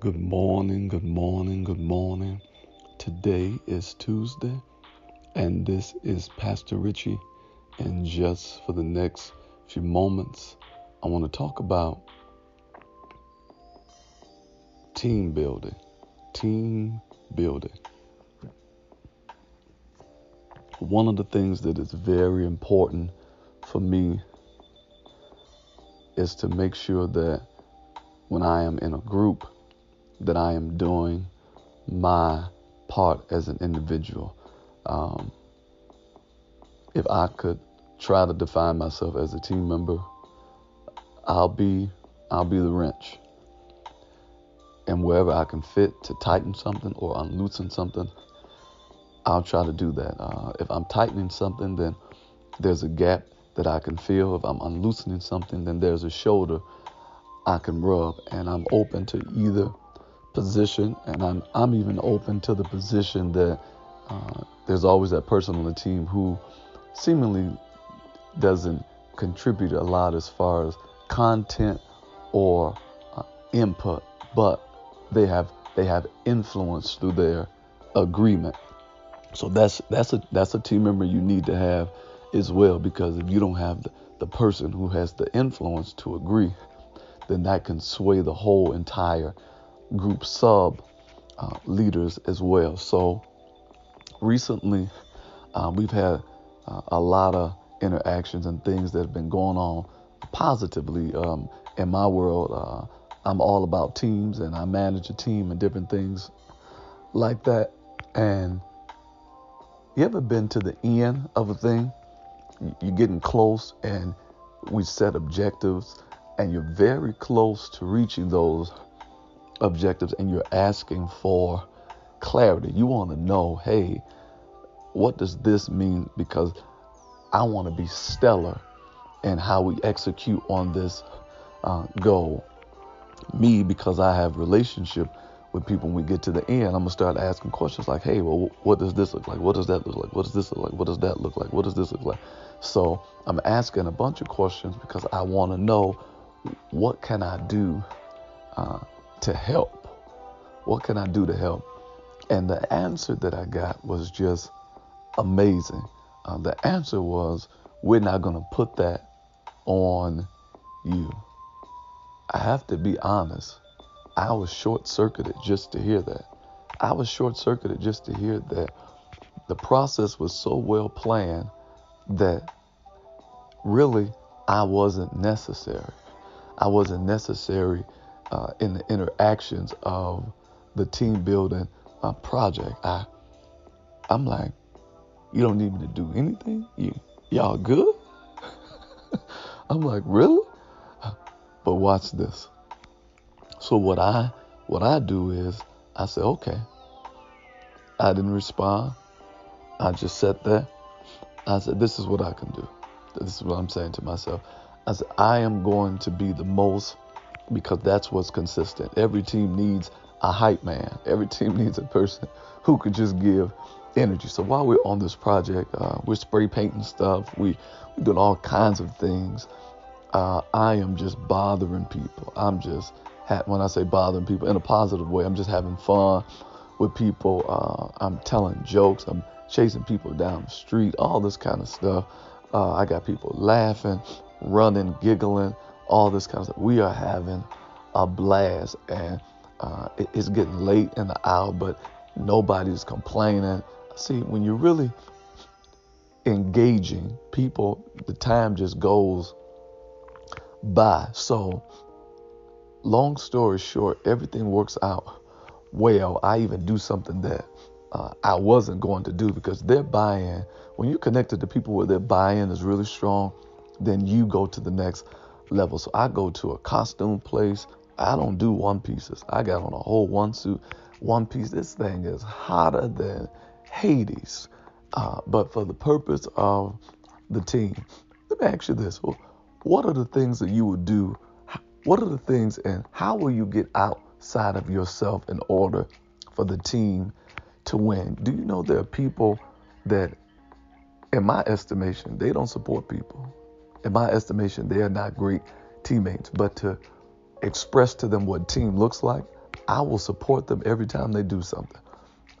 Good morning, good morning, good morning. Today is Tuesday, and this is Pastor Richie. And just for the next few moments, I want to talk about team building. Team building. One of the things that is very important for me is to make sure that when I am in a group, that I am doing my part as an individual. Um, if I could try to define myself as a team member, I'll be I'll be the wrench. And wherever I can fit to tighten something or unloosen something, I'll try to do that. Uh, if I'm tightening something, then there's a gap that I can feel. If I'm unloosening something, then there's a shoulder I can rub. And I'm open to either position, and I'm I'm even open to the position that uh, there's always that person on the team who seemingly doesn't contribute a lot as far as content or uh, input, but they have they have influence through their agreement. So that's that's a that's a team member you need to have as well because if you don't have the, the person who has the influence to agree, then that can sway the whole entire group sub uh, leaders as well. So recently, uh, we've had uh, a lot of interactions and things that have been going on positively um, in my world. Uh, I'm all about teams and I manage a team and different things like that. And you ever been to the end of a thing? You're getting close and we set objectives and you're very close to reaching those objectives and you're asking for clarity. You want to know, hey, what does this mean? Because I want to be stellar in how we execute on this uh, goal. Me, because I have relationship with people when we get to the end, I'm gonna start asking questions like, hey, well, what does this look like? What does that look like? What does this look like? What does that look like? What does this look like? So I'm asking a bunch of questions because I want to know what can I do uh, to help? What can I do to help? And the answer that I got was just amazing. Uh, the answer was, we're not going to put that on you. I have to be honest. I was short circuited just to hear that. I was short circuited just to hear that the process was so well planned that really I wasn't necessary. I wasn't necessary uh, in the interactions of the team building uh, project. I, I'm like, you don't need me to do anything. You, y'all good? I'm like, really? But watch this. So what I, what I do is, I say, okay. I didn't respond. I just sat there. I said, this is what I can do. This is what I'm saying to myself. I said, I am going to be the most because that's what's consistent. Every team needs a hype man. Every team needs a person who could just give energy. So while we're on this project, uh, we're spray painting stuff. We we're doing all kinds of things. Uh, I am just bothering people. I'm just when I say bothering people in a positive way, I'm just having fun with people. Uh, I'm telling jokes. I'm chasing people down the street. All this kind of stuff. Uh, I got people laughing, running, giggling, all this kind of stuff. We are having a blast and uh, it, it's getting late in the hour, but nobody's complaining. See, when you're really engaging people, the time just goes by. So, long story short, everything works out well. I even do something that uh, I wasn't going to do because their buy in, when you're connected to people where their buy in is really strong, then you go to the next level. So I go to a costume place. I don't do one pieces. I got on a whole one suit, one piece. This thing is hotter than Hades. Uh, but for the purpose of the team, let me ask you this: What are the things that you would do? What are the things, and how will you get outside of yourself in order for the team to win? Do you know there are people that, in my estimation, they don't support people. In my estimation, they are not great teammates. But to express to them what team looks like, I will support them every time they do something.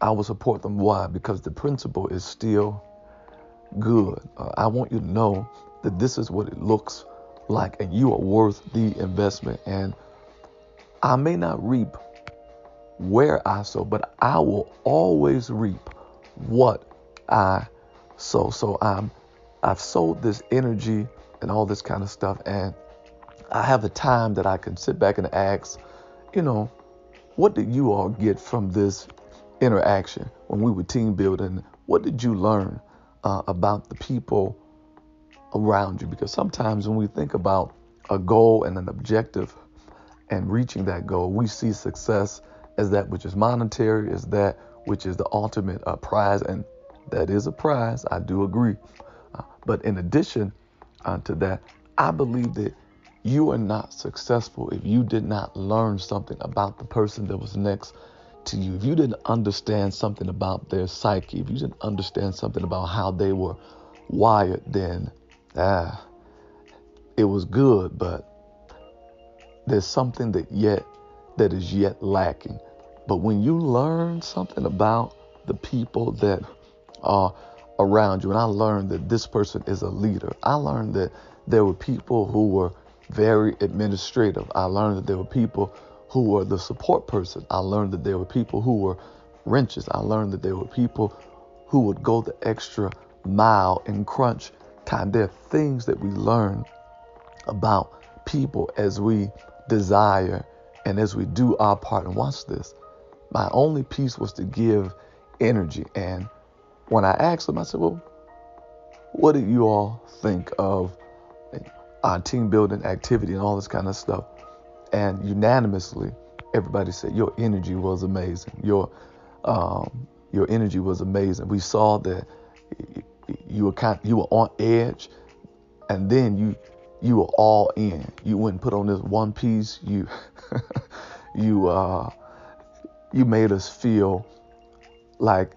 I will support them. Why? Because the principle is still good. Uh, I want you to know that this is what it looks like, and you are worth the investment. And I may not reap where I sow, but I will always reap what I sow. So I'm I've sold this energy and all this kind of stuff, and I have the time that I can sit back and ask, you know, what did you all get from this interaction when we were team building? What did you learn uh, about the people around you? Because sometimes when we think about a goal and an objective and reaching that goal, we see success as that which is monetary, as that which is the ultimate uh, prize, and that is a prize. I do agree. Uh, but in addition uh, to that, I believe that you are not successful if you did not learn something about the person that was next to you. If you didn't understand something about their psyche, if you didn't understand something about how they were wired, then ah, it was good, but there's something that yet that is yet lacking. But when you learn something about the people that are around you, and I learned that this person is a leader. I learned that there were people who were very administrative. I learned that there were people who were the support person. I learned that there were people who were wrenches. I learned that there were people who would go the extra mile and crunch time. There are things that we learn about people as we desire and as we do our part. And watch this. My only piece was to give energy. And when I asked them, I said, Well, what do you all think of uh, team building activity and all this kind of stuff. And unanimously, everybody said your energy was amazing. Your um, your energy was amazing. We saw that you were kind, you were on edge, and then you you were all in. You and put on this one piece. You you uh, you made us feel like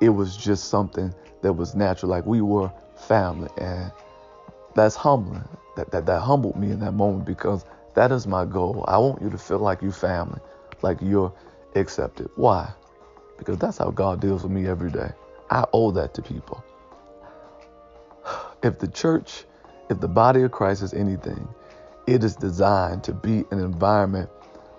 it was just something that was natural, like we were family, and that's humbling. That, that that humbled me in that moment because that is my goal. I want you to feel like you're family, like you're accepted. Why? Because that's how God deals with me every day. I owe that to people. If the church, if the body of Christ is anything, it is designed to be an environment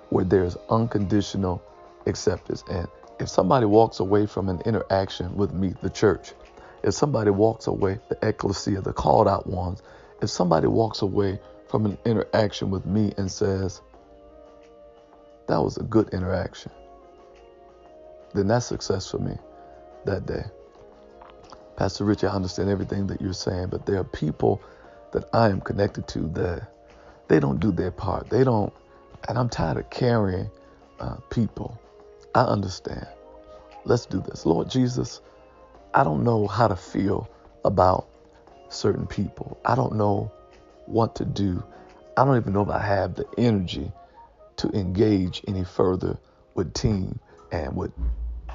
where there's unconditional acceptance. And if somebody walks away from an interaction with me, the church, if somebody walks away, the ecclesia, the called out ones, if somebody walks away from an interaction with me and says, that was a good interaction, then that's success for me that day. Pastor Rich, I understand everything that you're saying, but there are people that I am connected to that they don't do their part. They don't, and I'm tired of carrying uh, people. I understand. Let's do this. Lord Jesus, I don't know how to feel about certain people. I don't know what to do. I don't even know if I have the energy to engage any further with team and with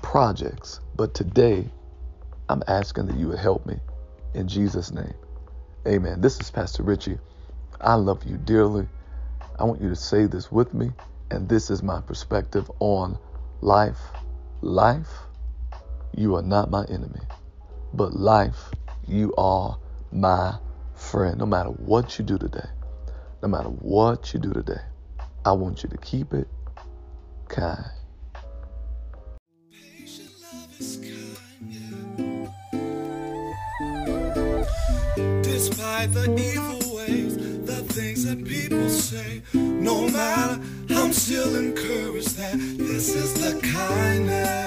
projects. But today, I'm asking that you would help me in Jesus' name. Amen. This is Pastor Richie. I love you dearly. I want you to say this with me. And this is my perspective on life. Life you are not my enemy. But life, you are my friend. No matter what you do today, no matter what you do today, I want you to keep it kind. Despite the evil things that people say, no matter, I'm still encouraged that this is the kindness.